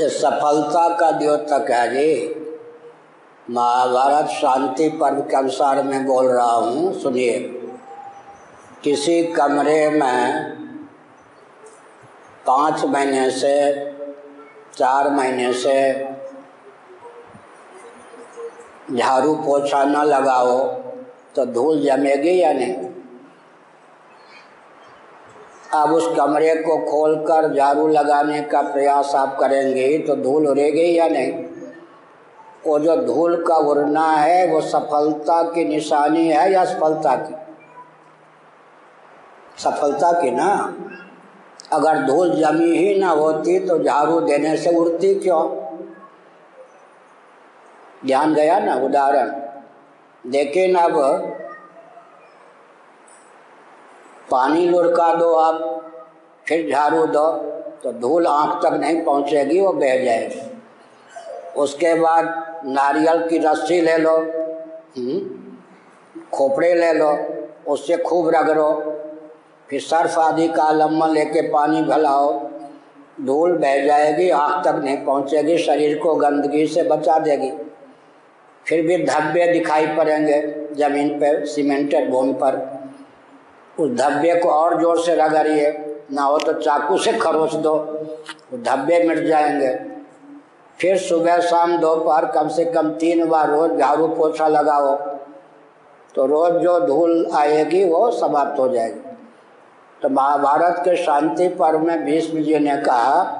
ये सफलता का द्योतक है जी। महाभारत शांति पर्व के अनुसार मैं बोल रहा हूँ, सुनिए। किसी कमरे में पाँच महीने से, चार महीने से झाड़ू पोछा न लगाओ तो धूल जमेगी या नहीं? अब उस कमरे को खोलकर झाड़ू लगाने का प्रयास आप करेंगे तो धूल उड़ेगी या नहीं? वो जो धूल का उड़ना है, वो सफलता की निशानी है या असफलता की? सफलता की ना? अगर धूल जमी ही ना होती तो झाड़ू देने से उड़ती क्यों? ध्यान गया ना उदाहरण? लेकिन अब पानी लुढ़का दो आप, फिर झाड़ू दो तो धूल आँख तक नहीं पहुँचेगी, वो बह जाएगी। उसके बाद नारियल की रस्सी ले लो खोपड़े ले लो, उससे खूब रगड़ो फिर सर्फ आदि का लम्बन लेके पानी भलाओ, धूल बह जाएगी, आँख तक नहीं पहुँचेगी, शरीर को गंदगी से बचा देगी। फिर भी धब्बे दिखाई पड़ेंगे ज़मीन पर, सीमेंटेड भूमि पर। उस धब्बे को और ज़ोर से रगड़िए ना हो तो चाकू से खरोच दो। वो धब्बे मिट जाएँगे। फिर सुबह शाम दोपहर कम से कम तीन बार रोज झाड़ू पोछा लगाओ। तो रोज जो धूल आएगी वो समाप्त हो जाएगी। तो महाभारत के शांति पर्व में भीष्म जी ने कहा,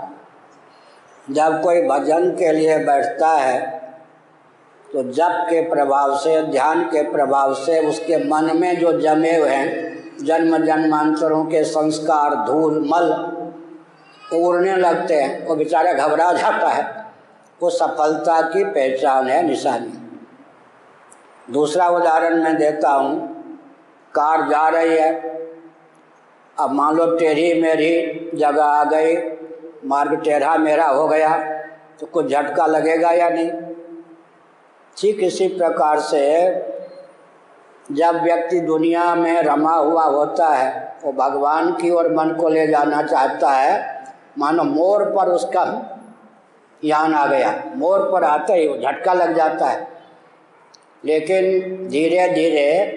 जब कोई भजन के लिए बैठता है तो जप के प्रभाव से, ध्यान के प्रभाव से उसके मन में जो जमे हुए हैं जन्म जन्मांतरों के संस्कार, धूल, मल उड़ने लगते हैं। वो बेचारा घबरा जाता है। वो सफलता की पहचान है निशानी। दूसरा उदाहरण मैं देता हूँ। कार जा रही है। अब मान लो टेढ़ी मेढ़ी जगह आ गई। मार्ग टेढ़ा मेढ़ा हो गया। तो कुछ झटका लगेगा या नहीं? ठीक इसी प्रकार से जब व्यक्ति दुनिया में रमा हुआ होता है, वो भगवान की ओर मन को ले जाना चाहता है, मानो मोर पर उसका यान आ गया। मोर पर आते ही वो झटका लग जाता है। लेकिन धीरे धीरे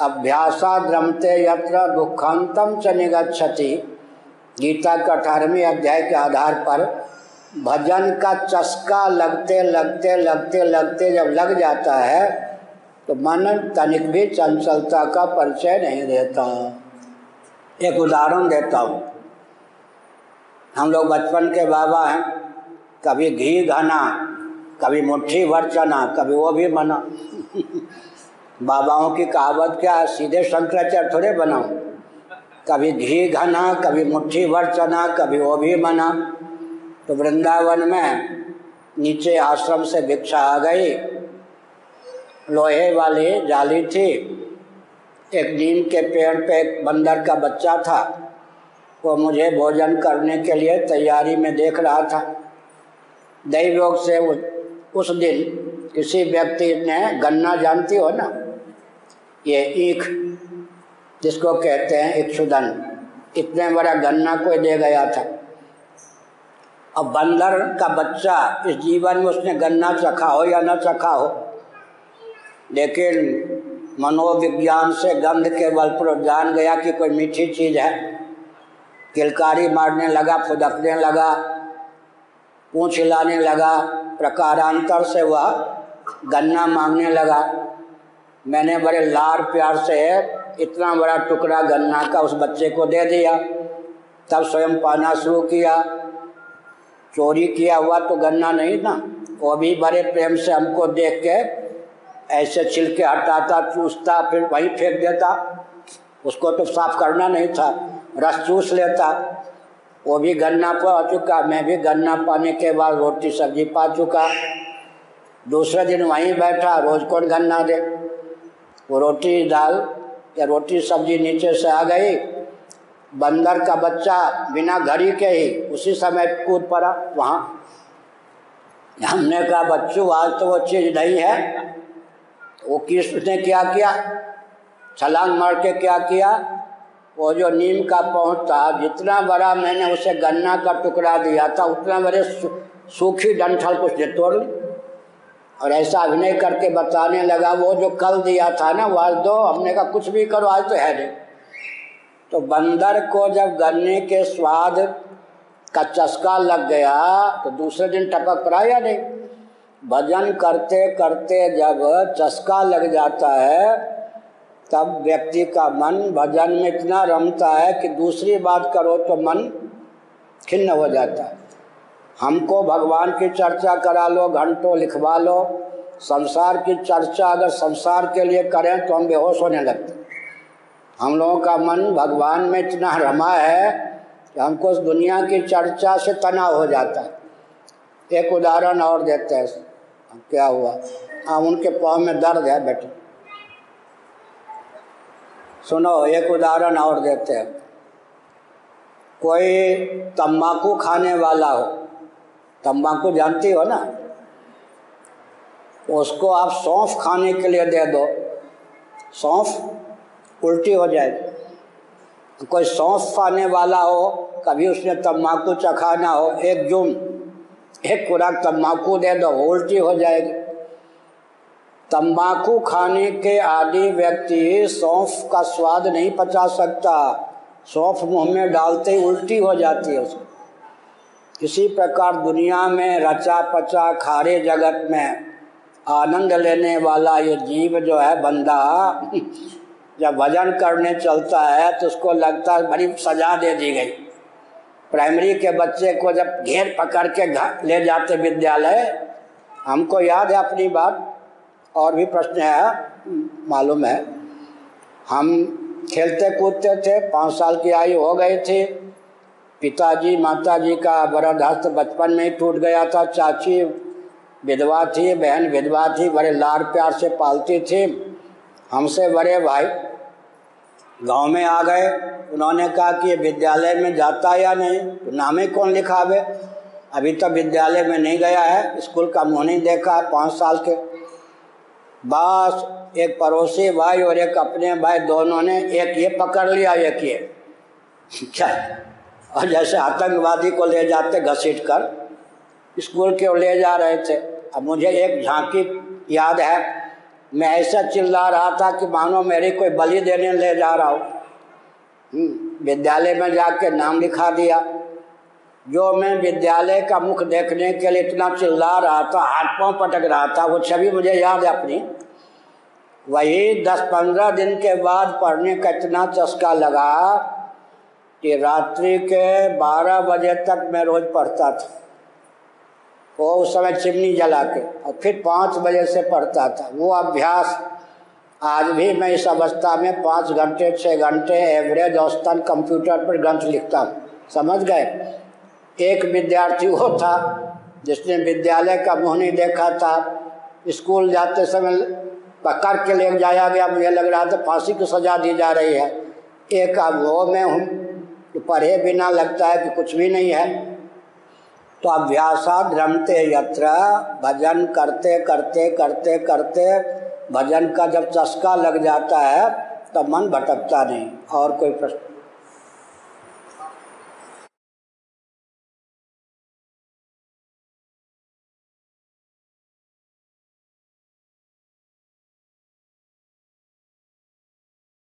अभ्यासा द्रमते यत्र दुखांतम च निगछति गीता के अठारहवीं अध्याय के आधार पर भजन का चस्का लगते लगते लगते लगते जब लग जाता है तो मन तनिक भी चंचलता का परिचय नहीं देता। एक उदाहरण देता हूँ। हम लोग बचपन के बाबा हैं, कभी घी घना, कभी मुट्ठी भर चना, कभी वो भी बना। बाबाओं की कहावत क्या सीधे शंकराचार्य थोड़े बनाओ। कभी घी घना, कभी मुट्ठी भर चना, कभी वो भी बना। तो वृंदावन में नीचे आश्रम से भिक्षा आ गई। लोहे वाली जाली थी। एक नीम के पेड़ पे एक बंदर का बच्चा था। वो मुझे भोजन करने के लिए तैयारी में देख रहा था। दैवयोग से उस दिन किसी व्यक्ति ने गन्ना, जानती हो ना? ये ईख, जिसको कहते हैं इक्षुदन, इतने बड़ा गन्ना कोई दे गया था। अब बंदर का बच्चा इस जीवन में उसने गन्ना चखा हो या न चखा हो लेकिन मनोविज्ञान से गंध के बल पर जान गया कि कोई मीठी चीज़ है। किलकारी मारने लगा, फुदकने लगा, पूछ हिलाने लगा, प्रकारांतर से वह गन्ना मांगने लगा। मैंने बड़े लार प्यार से इतना बड़ा टुकड़ा गन्ना का उस बच्चे को दे दिया। तब स्वयं पाना शुरू किया। चोरी किया हुआ तो गन्ना नहीं ना, वो भी बड़े प्रेम से हमको देख के ऐसे छिलके हटाता चूसता, फिर वहीं फेंक देता। उसको तो साफ़ करना नहीं था, रस चूस लेता। वो भी गन्ना पा चुका, मैं भी गन्ना पाने के बाद रोटी सब्ज़ी पा चुका। दूसरे दिन वहीं बैठा, रोज कौन गन्ना दे? वो रोटी दाल या रोटी सब्ज़ी नीचे से आ गई। बंदर का बच्चा बिना घड़ी के ही उसी समय कूद पड़ा वहाँ। हमने कहा, बच्चों, आज तो वो चीज़ नहीं है। वो किस ने क्या किया? छलांग मार के क्या किया? वो जो नीम का पहुँच था, जितना बड़ा मैंने उसे गन्ना का टुकड़ा दिया था, उतना बड़े सूखी डंठल कुछ ने तोड़ ली। और ऐसा अभिनय करके बताने लगा, वो जो कल दिया था ना, वो आज दो, हमने कहा, कुछ भी करो, आज तो है नहीं। तो बंदर को जब गन्ने के स्वाद का चस्का लग गया तो दूसरे दिन टपक पड़ा या नहीं? भजन करते करते जब चस्का लग जाता है, तब व्यक्ति का मन भजन में इतना रमता है कि दूसरी बात करो तो मन खिन्न हो जाता है। हमको भगवान की चर्चा करा लो, घंटों लिखवा लो। संसार की चर्चा अगर संसार के लिए करें तो हम बेहोश होने लगते हम लोगों का मन भगवान में इतना रमा है कि हमको उस दुनिया की चर्चा से तनाव हो जाता है। एक उदाहरण और देते हैं। क्या हुआ? हाँ उनके पाँव में दर्द है बेटे। सुनो, एक उदाहरण और देते हैं। कोई तम्बाकू खाने वाला हो तम्बाकू जानती हो ना? उसको आप सौंफ खाने के लिए दे दो। सौंफ उल्टी हो जाए कोई सौंफ खाने वाला हो, कभी उसने तम्बाकू चखा ना हो, एक जुम। एक खुराक तम्बाकू दे दो उल्टी हो जाएगी। तम्बाकू खाने के आदि व्यक्ति सौंफ का स्वाद नहीं पचा सकता। सौंफ मुँह में डालते ही उल्टी हो जाती है उसको। इसी प्रकार दुनिया में रचा पचा खारे जगत में आनंद लेने वाला ये जीव जो है, बंदा जब भजन करने चलता है तो उसको लगता है बड़ी सजा दे दी गई। प्राइमरी के बच्चे को जब घेर पकड़ के ले जाते विद्यालय, हमको याद है अपनी बात, और भी प्रश्न है, मालूम है। हम खेलते कूदते थे, पाँच साल की आयु हो गई थी। पिताजी, माताजी का बड़ा वरदहस्त बचपन में ही टूट गया था। चाची विधवा थी, बहन विधवा थी, बड़े लाड़ प्यार से पालती थी। हमसे बड़े भाई गाँव में आ गए। उन्होंने कहा कि ये विद्यालय में जाता है या नहीं? तो नाम कौन लिखावे? अभी तक विद्यालय में नहीं गया है। स्कूल का मुँह नहीं देखा है पाँच साल के। बस एक पड़ोसी भाई और एक अपने भाई दोनों ने एक ये पकड़ लिया, एक ये। क्या? और जैसे आतंकवादी को ले जाते घसीट कर, स्कूल के ले जा रहे थे। अब मुझे एक झांकी याद है। मैं ऐसा चिल्ला रहा था कि मानो मेरी कोई बलि देने ले जा रहा हूँ। हम्म, विद्यालय में जाके नाम लिखा दिया। जो मैं विद्यालय का मुख देखने के लिए इतना चिल्ला रहा था हाथ पाँव पटक रहा था वो छवि मुझे याद है अपनी। वही दस पंद्रह दिन के बाद पढ़ने का इतना चस्का लगा कि रात्रि के बारह बजे तक मैं रोज पढ़ता था। वो उस समय चिमनी जला के, और फिर पाँच बजे से पढ़ता था। वो अभ्यास आज भी मैं इस अवस्था में पाँच घंटे छः घंटे एवरेज औसतन कंप्यूटर पर ग्रंथ लिखता हूँ। समझ गए? एक विद्यार्थी वो था जिसने विद्यालय का मुँह नहीं देखा था। स्कूल जाते समय पकड़ के ले जाया गया। मुझे लग रहा था फांसी की सजा दी जा रही है। एक अब वो मैं हूँ पढ़े बिना लगता है कि कुछ भी नहीं है। तो अभ्यासाद रमते यत्र। भजन करते करते करते करते, भजन का जब चस्का लग जाता है, तब मन भटकता नहीं, और कोई प्रश्न